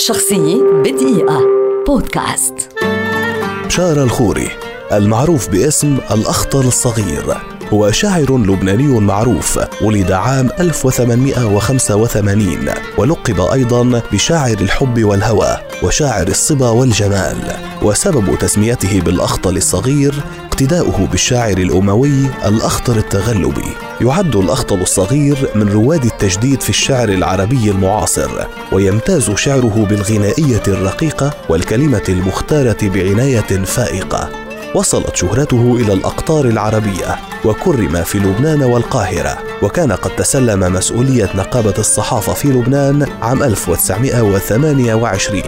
شخصية بدقيقة. بودكاست. بشار الخوري المعروف باسم الأخطل الصغير. هو شاعر لبناني معروف ولد عام 1885 ولقب أيضا بشاعر الحب والهوى وشاعر الصبا والجمال. وسبب تسميته بالأخطل الصغير اقتداؤه بالشاعر الأموي الأخطر التغلبي يعد الأخطل الصغير من رواد التجديد في الشعر العربي المعاصر ويمتاز شعره بالغنائية الرقيقة والكلمة المختارة بعناية فائقة. وصلت شهرته إلى الأقطار العربية وكرم في لبنان والقاهرة وكان قد تسلم مسؤولية نقابة الصحافة في لبنان عام 1928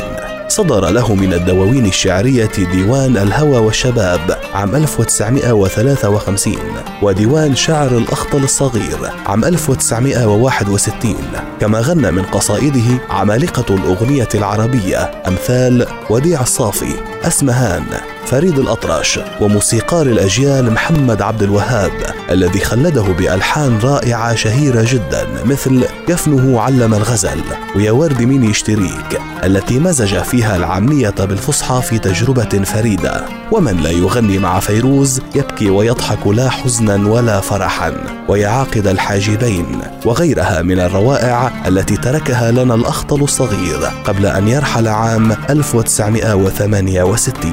صدر له من الدواوين الشعرية ديوان الهوى والشباب عام 1953 وديوان شعر الأخطل الصغير عام 1961 كما غنى من قصائده عمالقة الأغنية العربية أمثال وديع الصافي أسمهان. فريد الأطرش وموسيقار الأجيال محمد عبد الوهاب الذي خلده بألحان رائعة شهيرة جدا مثل يفنه علم الغزل ويا ورد مين يشتريك التي مزج فيها العامية بالفصحى في تجربة فريدة. ومن لا يغني مع فيروز يبكي ويضحك لا حزنا ولا فرحا ويا عاقد الحاجبين وغيرها من الروائع التي تركها لنا الأخطل الصغير قبل أن يرحل عام 1968